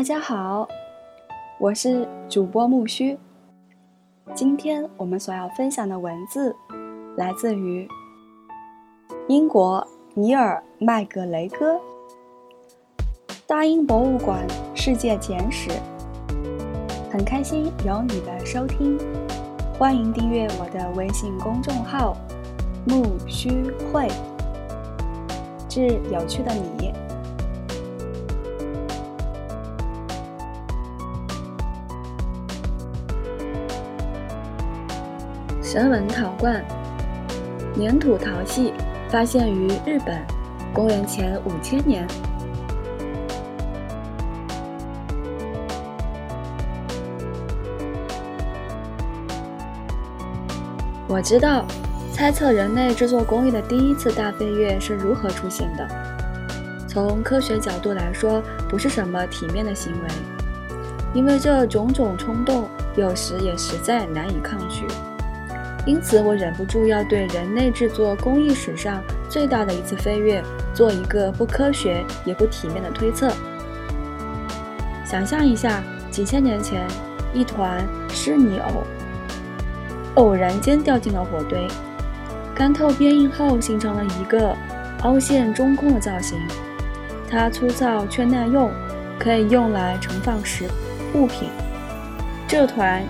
大家好，我是主播木须。今天我们所要分享的文字来自于英国尼尔麦格雷戈《大英博物馆世界简史》。很开心有你的收听，欢迎订阅我的微信公众号“木须会”，致有趣的你。神文陶罐，粘土陶器发现于日本，公元前五千年。我知道，猜测人类制作工艺的第一次大飞跃是如何出现的。从科学角度来说，不是什么体面的行为，因为这种种冲动有时也实在难以抗拒。因此，我忍不住要对人类制作工艺史上最大的一次飞跃做一个不科学也不体面的推测。想象一下，几千年前，一团湿泥偶偶然间掉进了火堆，干透变硬后形成了一个凹陷中空的造型。它粗糙却耐用，可以用来盛放食物品。这团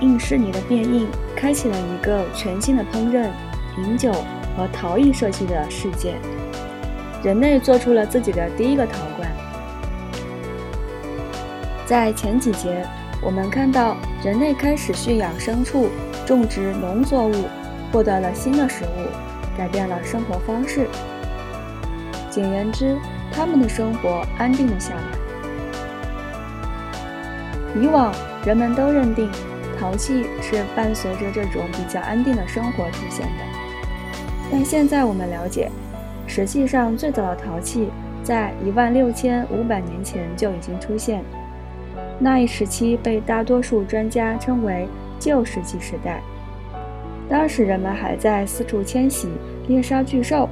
硬湿泥的变硬。开启了一个全新的烹饪、饮酒和陶艺设计的世界。人类做出了自己的第一个陶罐。在前几节，我们看到人类开始驯养牲畜、种植农作物，获得了新的食物，改变了生活方式。简言之，他们的生活安定了下来。以往，人们都认定。陶器是伴随着这种比较安定的生活出现的，但现在我们了解，实际上最早的陶器在一万六千五百年前就已经出现，那一时期被大多数专家称为旧石器时代。当时人们还在四处迁徙、猎杀巨兽，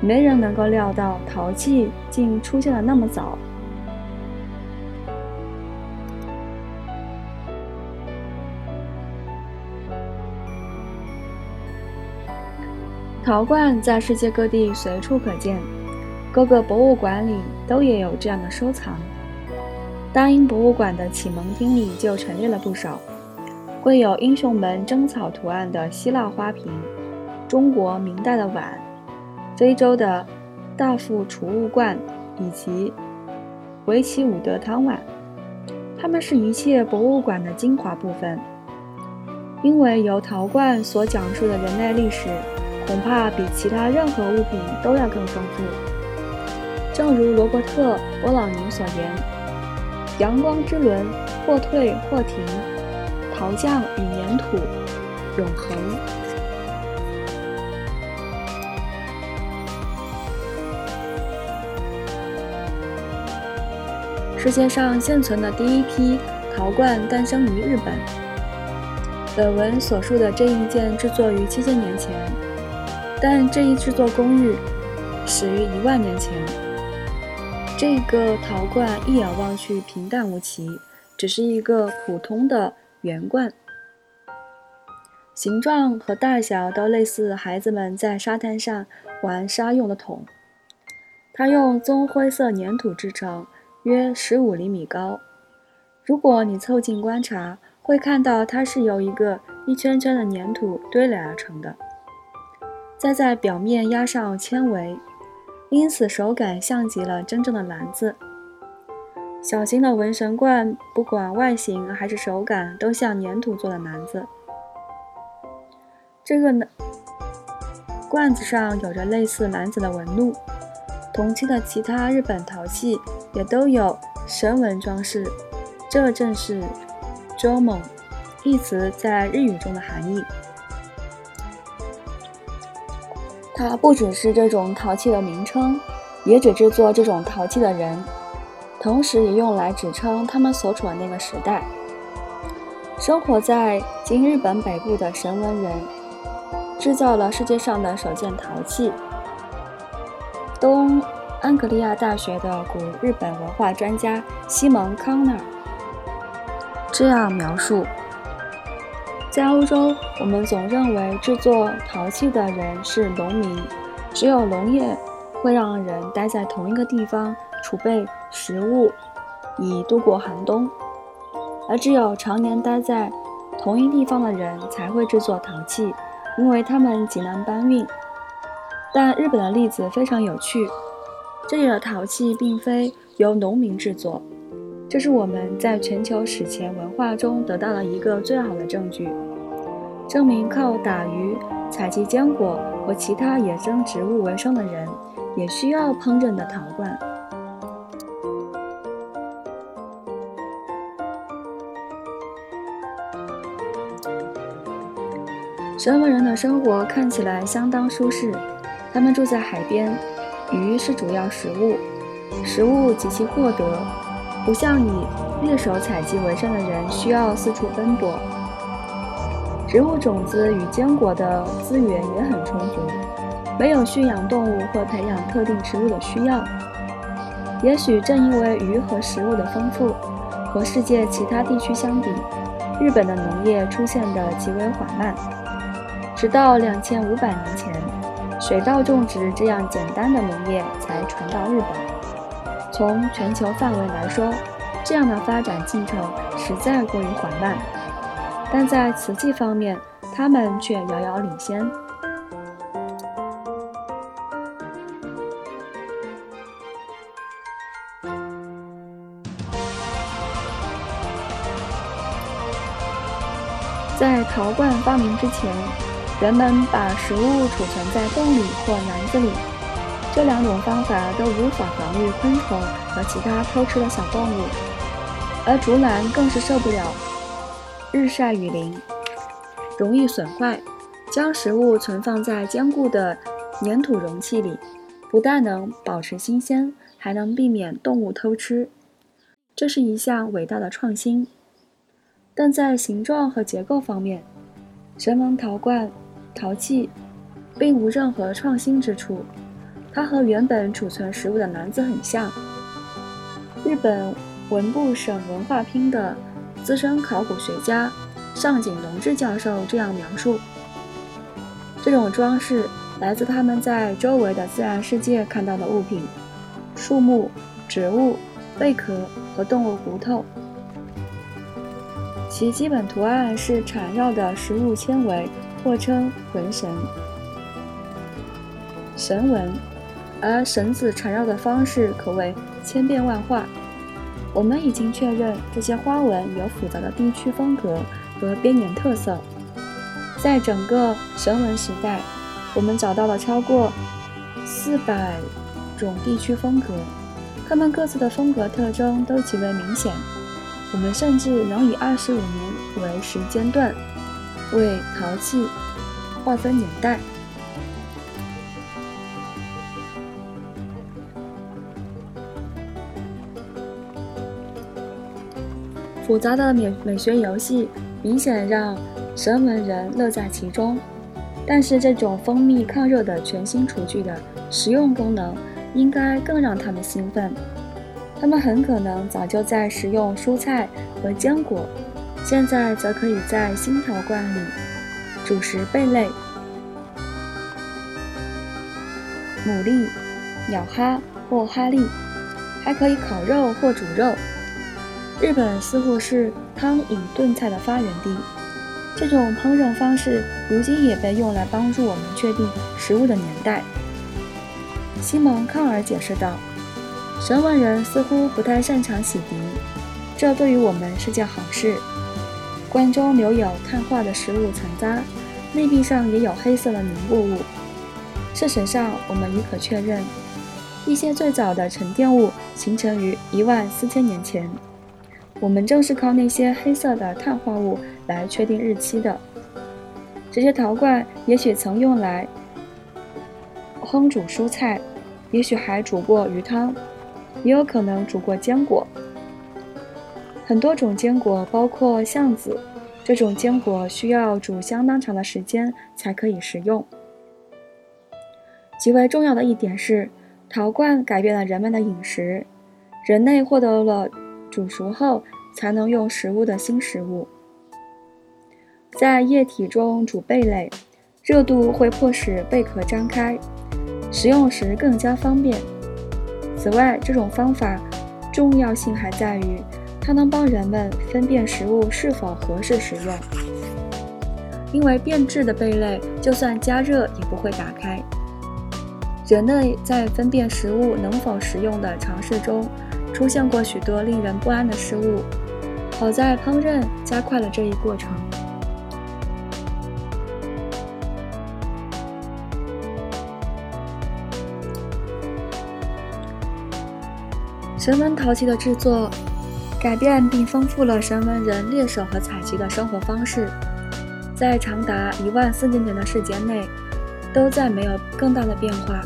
没人能够料到陶器竟出现的那么早。陶罐在世界各地随处可见，各个博物馆里都也有这样的收藏。大英博物馆的启蒙厅里就陈列了不少，绘有英雄们征草图案的希腊花瓶、中国明代的碗、非洲的大副储物罐以及维奇伍德汤碗，它们是一切博物馆的精华部分，因为由陶罐所讲述的人类历史。恐怕比其他任何物品都要更丰富。正如罗伯特·波朗宁所言：“阳光之轮或退或停，陶匠与粘土，永恒。”世界上现存的第一批陶罐诞生于日本。本文所述的这一件制作于七千年前。但这一制作工艺始于一万年前。这个陶罐一眼望去平淡无奇，只是一个普通的圆罐，形状和大小都类似孩子们在沙滩上玩沙用的桶。它用棕灰色粘土制成，约十五厘米高。如果你凑近观察，会看到它是由一个一圈圈的粘土堆垒而成的。再在表面压上纤维，因此手感像极了真正的篮子。小型的文神罐，不管外形还是手感，都像粘土做的篮子。这个呢罐子上有着类似篮子的纹路。同期的其他日本陶器也都有神纹装饰，这正是 “jomon” 一词在日语中的含义。它不只是这种陶器的名称，也指制作这种陶器的人，同时也用来指称他们所处的那个时代。生活在今日本北部的神文人，制造了世界上的首件陶器——东安格利亚大学的古日本文化专家西蒙康纳这样描述：在欧洲，我们总认为制作陶器的人是农民，只有农业会让人待在同一个地方储备食物，以度过寒冬，而只有常年待在同一地方的人才会制作陶器，因为他们极难搬运。但日本的例子非常有趣，这里的陶器并非由农民制作，这是我们在全球史前文化中得到了一个最好的证据，证明靠打鱼、采集坚果和其他野生植物为生的人，也需要烹饪的陶罐。神文人的生活看起来相当舒适。他们住在海边，鱼是主要食物，食物极其获得，不像以猎手采集为生的人需要四处奔波。植物种子与坚果的资源也很充足，没有驯养动物或培养特定植物的需要。也许正因为鱼和食物的丰富，和世界其他地区相比，日本的农业出现的极为缓慢，直到两千五百年前。水稻种植这样简单的农业才传到日本。从全球范围来说，这样的发展进程实在过于缓慢。但在瓷器方面，他们却遥遥领先。在陶罐发明之前。人们把食物储存在洞里或篮子里，这两种方法都无法防御昆虫和其他偷吃的小动物，而竹篮更是受不了日晒雨淋，容易损坏。将食物存放在坚固的粘土容器里，不但能保持新鲜，还能避免动物偷吃，这是一项伟大的创新。但在形状和结构方面，神门陶罐。陶器并无任何创新之处，它和原本储存食物的篮子很像。日本文部省文化厅的资深考古学家上井隆志教授这样描述：这种装饰来自他们在周围的自然世界看到的物品，树木、植物、贝壳和动物骨头。其基本图案是缠绕的食物纤维。或称纹绳、绳纹，而绳子缠绕的方式可谓千变万化。我们已经确认，这些花纹有复杂的地区风格和边缘特色。在整个绳纹时代，我们找到了超过四百种地区风格，它们各自的风格特征都极为明显。我们甚至能以二十五年为时间段。为陶器划分年代。复杂的美美学游戏明显让神文人乐在其中，但是这种蜂蜜抗热的全新厨具的实用功能应该更让他们兴奋。他们很可能早就在食用蔬菜和坚果。现在则可以在新陶罐里煮食贝类、牡蛎、鸟哈或哈利，还可以烤肉或煮肉。日本似乎是汤饮炖菜的发源地，这种烹饪方式如今也被用来帮助我们确定食物的年代。西蒙康尔解释道：“神文人似乎不太擅长洗涤，这对于我们是件好事。”罐中留有碳化的食物残渣，内壁上也有黑色的凝固物。事实上，我们已可确认，一些最早的沉淀物形成于一万四千年前。我们正是靠那些黑色的碳化物来确定日期的。这些陶罐也许曾用来烹煮蔬菜，也许还煮过鱼汤，也有可能煮过坚果。很多种坚果，包括橡子，这种坚果需要煮相当长的时间才可以食用。极为重要的一点是，陶罐改变了人们的饮食，人类获得了煮熟后才能用食物的新食物。在液体中煮贝类，热度会迫使贝壳张开，食用时更加方便。此外，这种方法重要性还在于，它能帮人们分辨食物是否合适食用。因为变质的贝类，就算加热也不会打开。人类在分辨食物能否食用的尝试中，出现过许多令人不安的失误。好在烹饪加快了这一过程。神文陶器的制作，改变并丰富了神文人猎手和采集的生活方式。在长达一万四千年的时间内，都在没有更大的变化。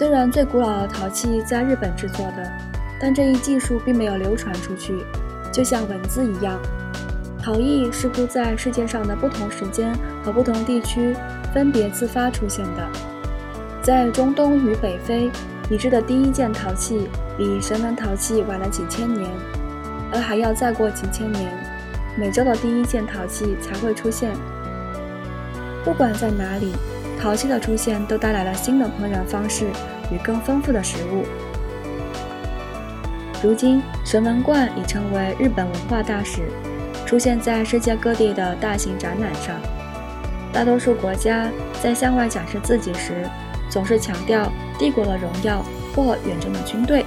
虽然最古老的陶器在日本制作的，但这一技术并没有流传出去，就像文字一样。陶艺是乎在世界上的不同时间和不同地区分别自发出现的。在中东与北非，已知的第一件陶器比神门陶器晚了几千年，而还要再过几千年。美洲的第一件陶器才会出现。不管在哪里，陶器的出现都带来了新的烹饪方式与更丰富的食物。如今，神文罐已成为日本文化大使，出现在世界各地的大型展览上。大多数国家在向外展示自己时，总是强调帝国的荣耀或远征的军队，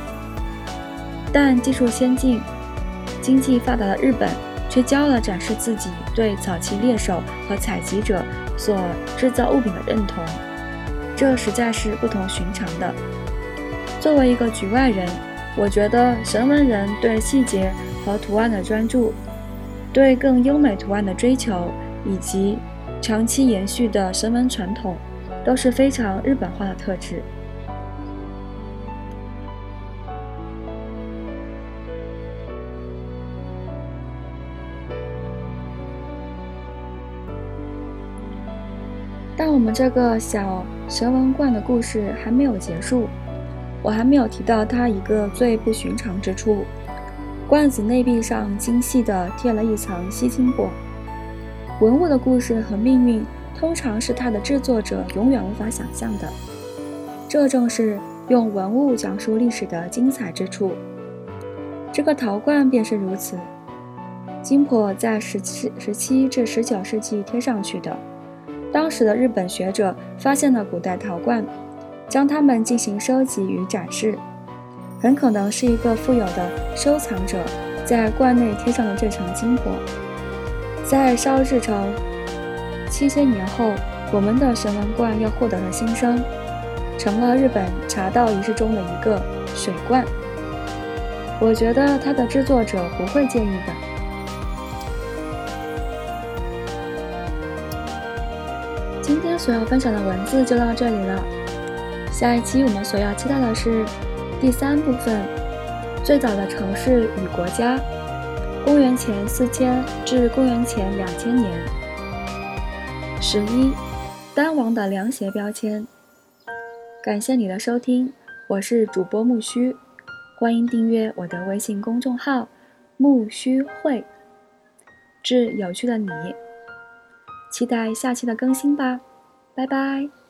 但技术先进、经济发达的日本。却骄傲地展示自己对早期猎手和采集者所制造物品的认同，这实在是不同寻常的。作为一个局外人，我觉得神文人对细节和图案的专注，对更优美图案的追求，以及长期延续的神文传统，都是非常日本化的特质。我们这个小蛇纹罐的故事还没有结束，我还没有提到它一个最不寻常之处：罐子内壁上精细地贴了一层锡金箔。文物的故事和命运，通常是它的制作者永远无法想象的。这正是用文物讲述历史的精彩之处。这个陶罐便是如此，金箔在十七、十七至十九世纪贴上去的。当时的日本学者发现了古代陶罐，将它们进行收集与展示。很可能是一个富有的收藏者在罐内贴上了这层金箔。在烧制成七千年后，我们的神文罐又获得了新生，成了日本茶道仪式中的一个水罐。我觉得它的制作者不会介意的。所要分享的文字就到这里了。下一期我们所要期待的是第三部分：最早的城市与国家（公元前四千至公元前两千年）。十一，丹王的凉鞋标签。感谢你的收听，我是主播木须，欢迎订阅我的微信公众号“木须会”，致有趣的你。期待下期的更新吧，拜拜。